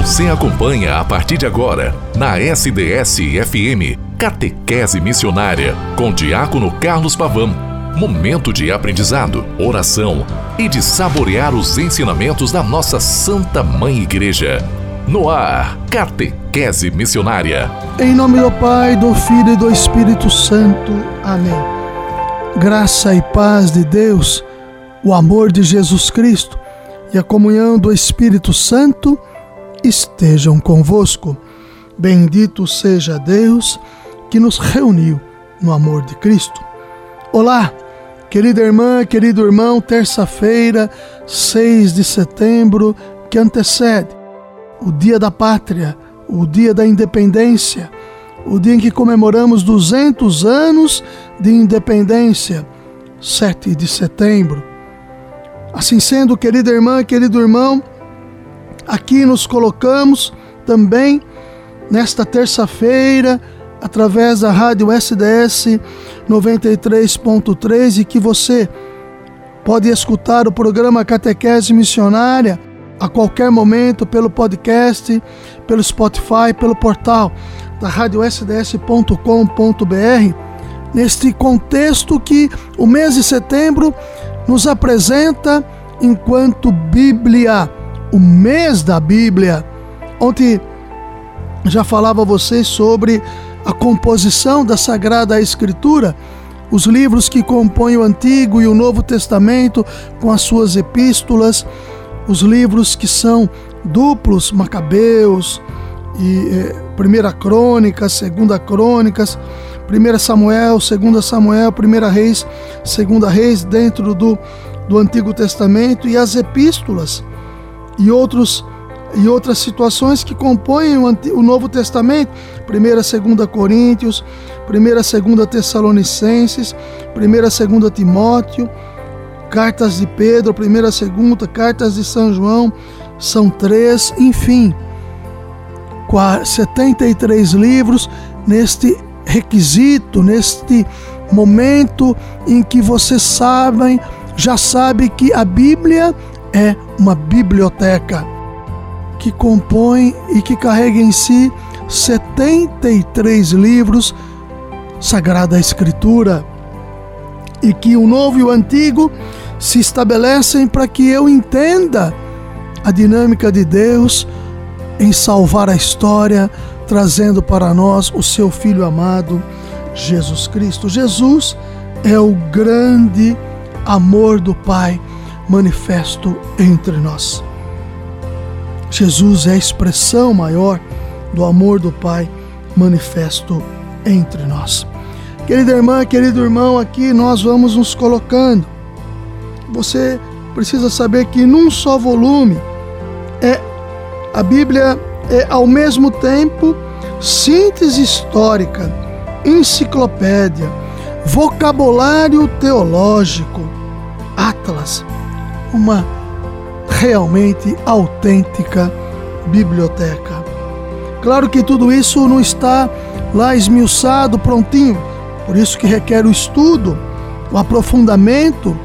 Você acompanha a partir de agora, na SDS-FM, Catequese Missionária, com Diácono Carlos Pavão. Momento de aprendizado, oração e de saborear os ensinamentos da nossa Santa Mãe Igreja. No ar, Catequese Missionária. Em nome do Pai, do Filho e do Espírito Santo. Amém. Graça e paz de Deus, o amor de Jesus Cristo e a comunhão do Espírito Santo estejam convosco. Bendito seja Deus que nos reuniu no amor de Cristo. Olá, querida irmã, querido irmão, terça-feira, 6 de setembro, que antecede o Dia da Pátria, o Dia da Independência, o dia em que comemoramos 200 anos de independência, 7 de setembro. Assim sendo, querida irmã, querido irmão, aqui nos colocamos também nesta terça-feira, através da rádio SDS 93.3 e que você pode escutar o programa Catequese Missionária a qualquer momento pelo podcast, pelo Spotify, pelo portal da radiosds.com.br. Neste contexto que o mês de setembro nos apresenta enquanto Bíblia o mês da Bíblia. Ontem já falava a vocês sobre a composição da Sagrada Escritura, os livros que compõem o Antigo e o Novo Testamento com as suas epístolas, os livros que são duplos, Macabeus, e eh, Primeira Crônicas, Segunda Crônicas, Primeira Samuel, Segunda Samuel, Primeira Reis, Segunda Reis, dentro do, do Antigo Testamento, e as epístolas e outros e outras situações que compõem o, o Novo Testamento, 1 e 2 Coríntios, 1 e 2 Tessalonicenses, 1 e 2 Timóteo, cartas de Pedro, 1 e 2, cartas de São João, são três, enfim, 73 livros neste requisito, neste momento em que vocês sabem, já sabe que a Bíblia é uma biblioteca que compõe e que carrega em si 73 livros Sagrada Escritura e que o Novo e o Antigo se estabelecem para que eu entenda a dinâmica de Deus em salvar a história, trazendo para nós o seu Filho amado, Jesus Cristo. Jesus é o grande amor do Pai manifesto entre nós. Jesus é a expressão maior do amor do Pai manifesto entre nós. Querida irmã, querido irmão, aqui nós vamos nos colocando. Você precisa saber que num só volume é a Bíblia é ao mesmo tempo síntese histórica, enciclopédia, vocabulário teológico, atlas uma realmente autêntica biblioteca. Claro que tudo isso não está lá esmiuçado, prontinho, por isso que requer o estudo, o aprofundamento,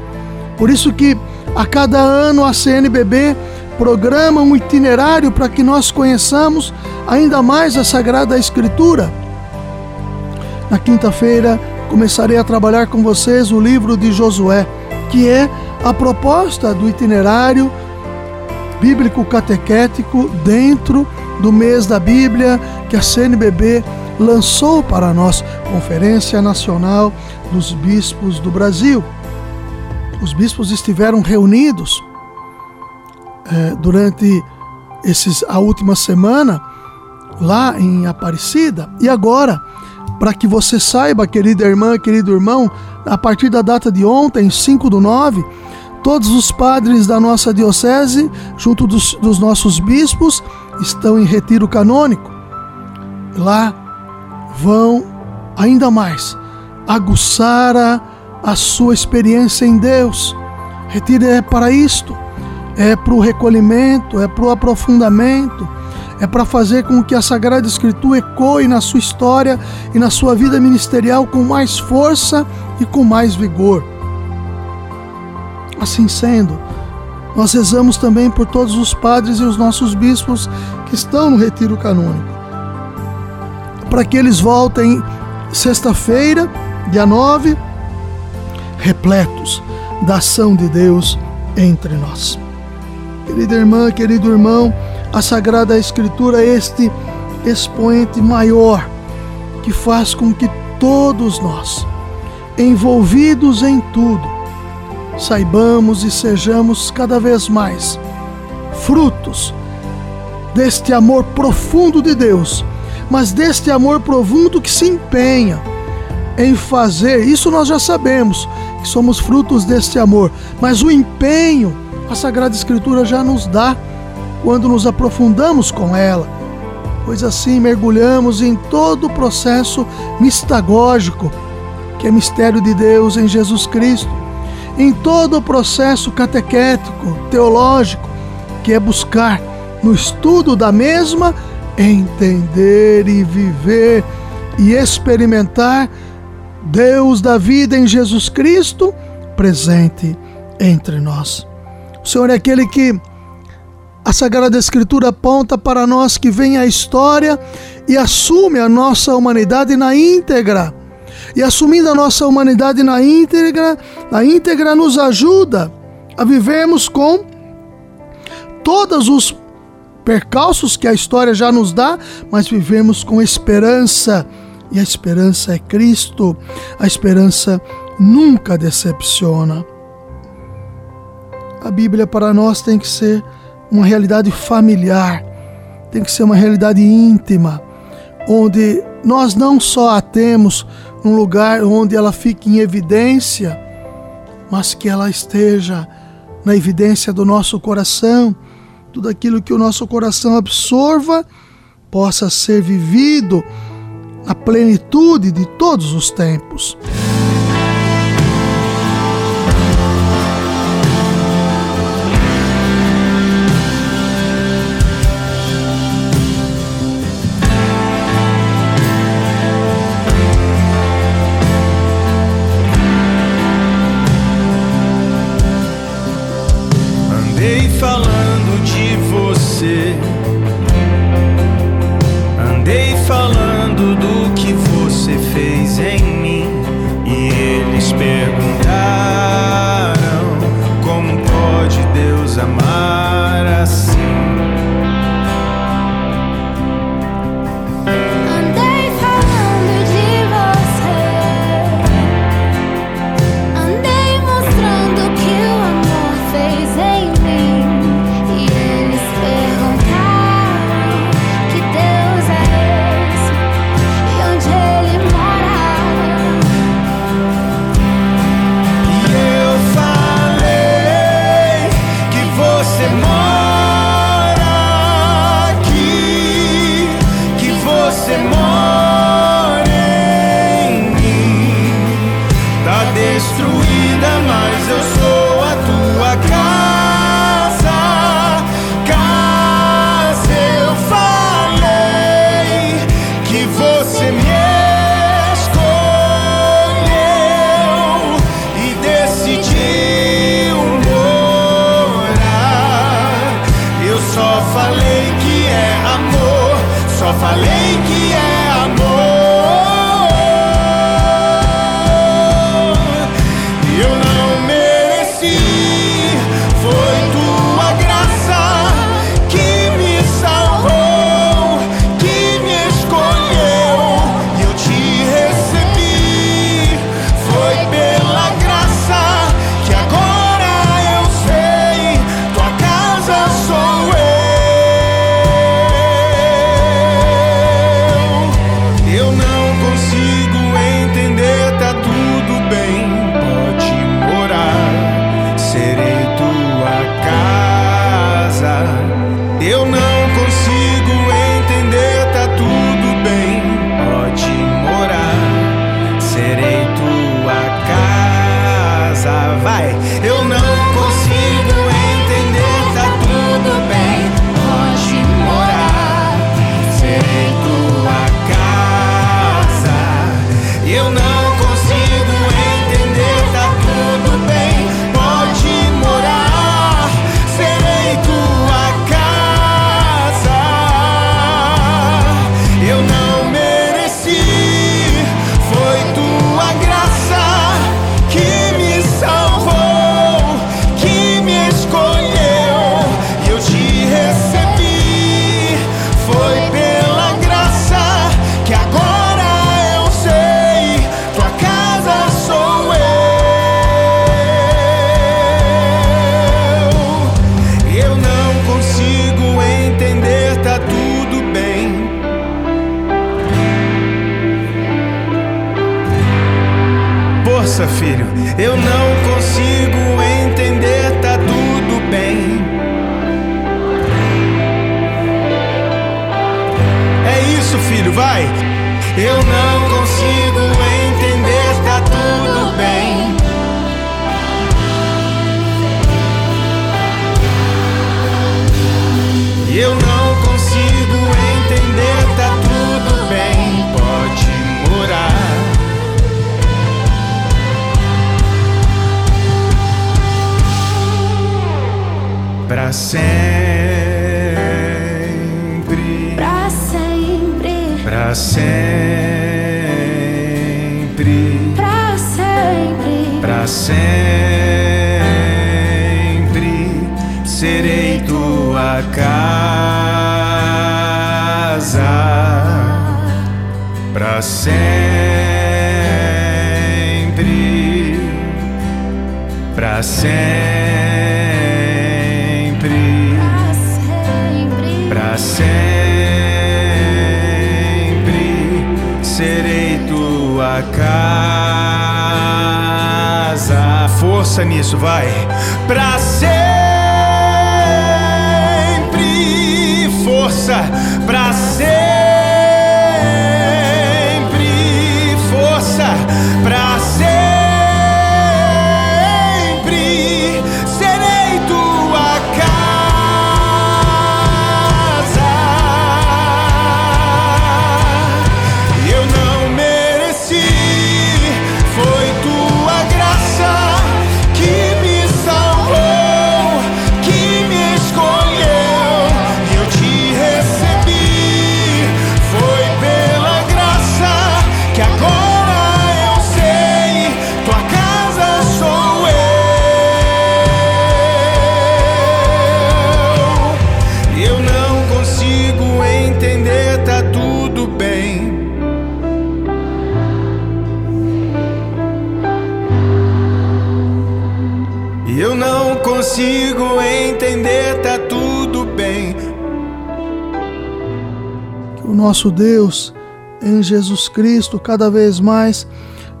por isso que a cada ano a CNBB programa um itinerário para que nós conheçamos ainda mais a Sagrada Escritura. Na quinta-feira começarei a trabalhar com vocês o livro de Josué, que é a proposta do itinerário bíblico catequético dentro do mês da Bíblia que a CNBB lançou para nós, Conferência Nacional dos Bispos do Brasil. Os bispos estiveram reunidos é, durante esses, a última semana lá em Aparecida e agora, para que você saiba, querida irmã, querido irmão, a partir da data de ontem, 5 do 9, Todos os padres da nossa diocese, junto dos, dos nossos bispos, estão em retiro canônico. Lá vão ainda mais aguçar a, a sua experiência em Deus. Retiro é para isto, é para o recolhimento, é para o aprofundamento, é para fazer com que a Sagrada Escritura ecoe na sua história e na sua vida ministerial com mais força e com mais vigor. Assim sendo, Nós rezamos também por todos os padres e os nossos bispos que estão no retiro canônico, para que eles voltem sexta-feira, dia 9, repletos da ação de Deus entre nós. Querida irmã, querido irmão, a Sagrada Escritura é este expoente maior que faz com que todos nós, envolvidos em tudo, saibamos e sejamos cada vez mais frutos deste amor profundo de Deus, mas deste amor profundo que se empenha em fazer, isso nós já sabemos, que somos frutos deste amor, mas o empenho a Sagrada Escritura já nos dá quando nos aprofundamos com ela, pois assim mergulhamos em todo o processo mistagógico, que é mistério de Deus em Jesus Cristo em todo o processo catequético, teológico, que é buscar no estudo da mesma entender e viver e experimentar Deus da vida em Jesus Cristo presente entre nós. O Senhor é aquele que a Sagrada Escritura aponta para nós que vem a história e assume a nossa humanidade na íntegra e assumindo a nossa humanidade na íntegra, na íntegra nos ajuda a vivermos com todos os percalços que a história já nos dá, mas vivemos com esperança. E a esperança é Cristo. A esperança nunca decepciona. A Bíblia para nós tem que ser uma realidade familiar, tem que ser uma realidade íntima, onde nós não só a temos um lugar onde ela fique em evidência, mas que ela esteja na evidência do nosso coração, tudo aquilo que o nosso coração absorva possa ser vivido na plenitude de todos os tempos. Filho, eu não consigo entender, tá tudo bem. É isso, filho, vai. Eu não consigo Pra sempre. Pra sempre. Pra sempre. Pra sempre. Pra sempre serei tua casa. Pra sempre. Pra sempre. Tua casa. Força nisso, vai. Pra sempre, força. Pra o nosso Deus, em Jesus Cristo, cada vez mais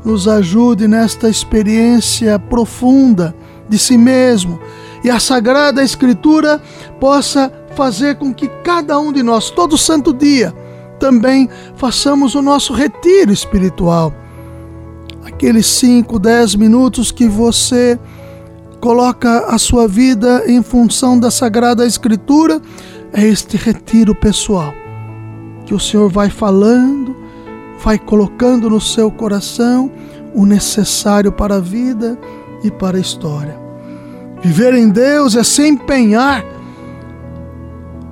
nos ajude nesta experiência profunda de si mesmo e a Sagrada Escritura possa fazer com que cada um de nós, todo santo dia, também façamos o nosso retiro espiritual. Aqueles 5, 10 minutos que você coloca a sua vida em função da Sagrada Escritura, é este retiro pessoal que o Senhor vai falando, vai colocando no seu coração o necessário para a vida e para a história. Viver em Deus é se empenhar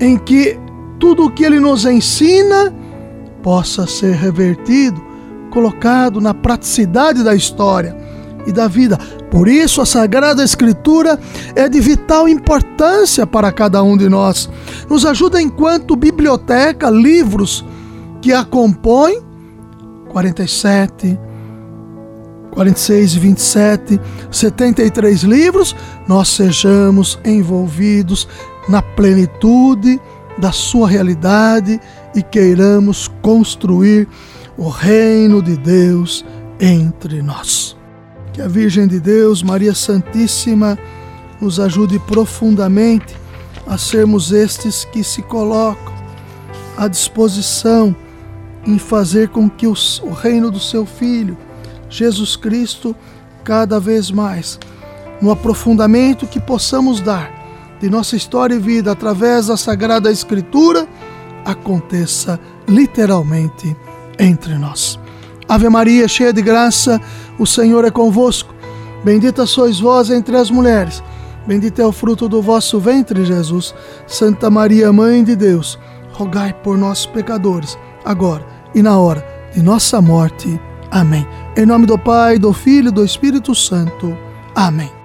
em que tudo o que Ele nos ensina possa ser revertido, colocado na praticidade da história e da vida. Por isso, a Sagrada Escritura é de vital importância para cada um de nós. Nos ajuda enquanto biblioteca, livros que a compõem 47, 46 e 27, 73 livros, nós sejamos envolvidos na plenitude da sua realidade e queiramos construir o reino de Deus entre nós. Que a Virgem de Deus, Maria Santíssima, nos ajude profundamente a sermos estes que se colocam à disposição em fazer com que o reino do seu Filho, Jesus Cristo, cada vez mais, no aprofundamento que possamos dar de nossa história e vida através da Sagrada Escritura, aconteça literalmente entre nós. Ave Maria, cheia de graça, o Senhor é convosco. Bendita sois vós entre as mulheres. Bendito é o fruto do vosso ventre, Jesus. Santa Maria, Mãe de Deus, rogai por nós, pecadores, agora e na hora de nossa morte. Amém. Em nome do Pai, do Filho e do Espírito Santo. Amém.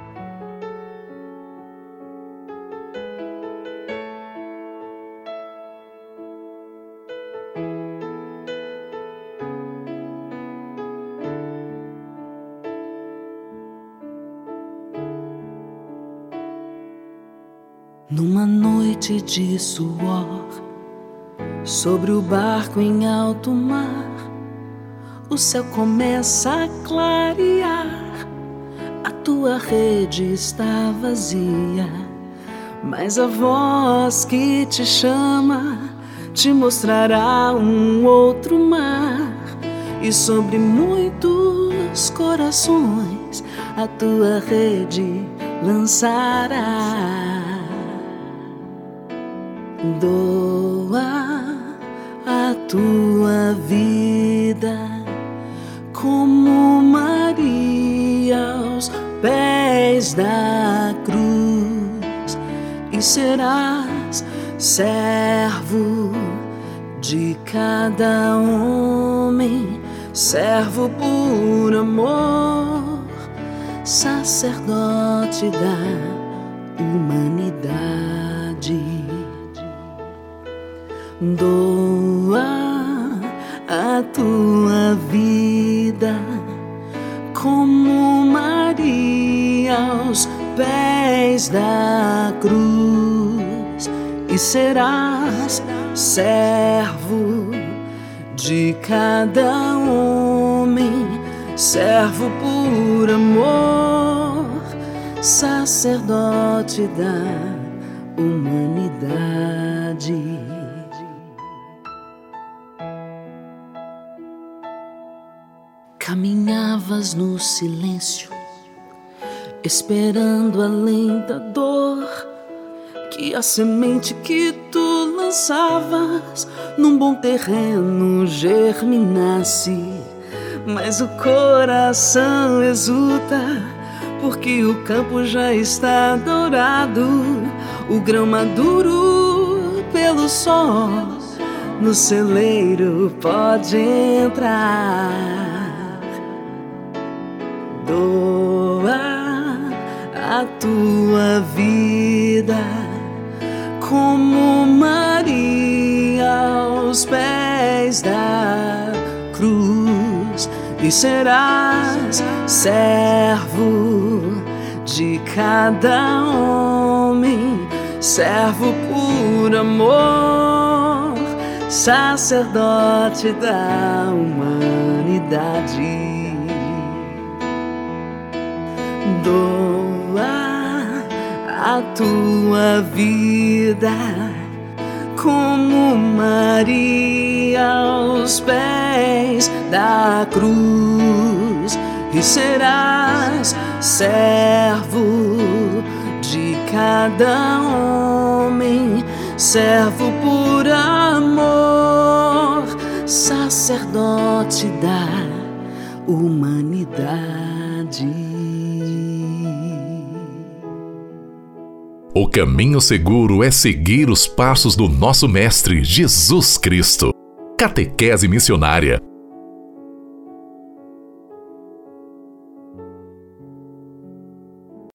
Numa noite de suor, sobre o barco em alto mar, o céu começa a clarear. tua rede está vazia, mas a voz que te chama te mostrará um outro mar e sobre muitos corações a tua rede lançará. Doa a tua vida como Maria aos pés da cruz e serás servo de cada homem, servo por amor, sacerdote da doa a tua vida como Maria aos pés da cruz e serás servo de cada homem, servo por amor, sacerdote da humanidade. Caminhavas no silêncio, esperando além da dor que a semente que tu lançavas num bom terreno germinasse. Mas o coração exulta, porque o campo já está dourado, o grão maduro pelo sol, no celeiro pode entrar doa a tua vida como Maria aos pés da cruz e serás servo de cada homem, servo por amor, sacerdote da humanidade doa a tua vida como Maria aos pés da cruz e serás servo de cada homem, servo por amor, sacerdote da humanidade. O caminho seguro é seguir os passos do nosso Mestre Jesus Cristo. Catequese Missionária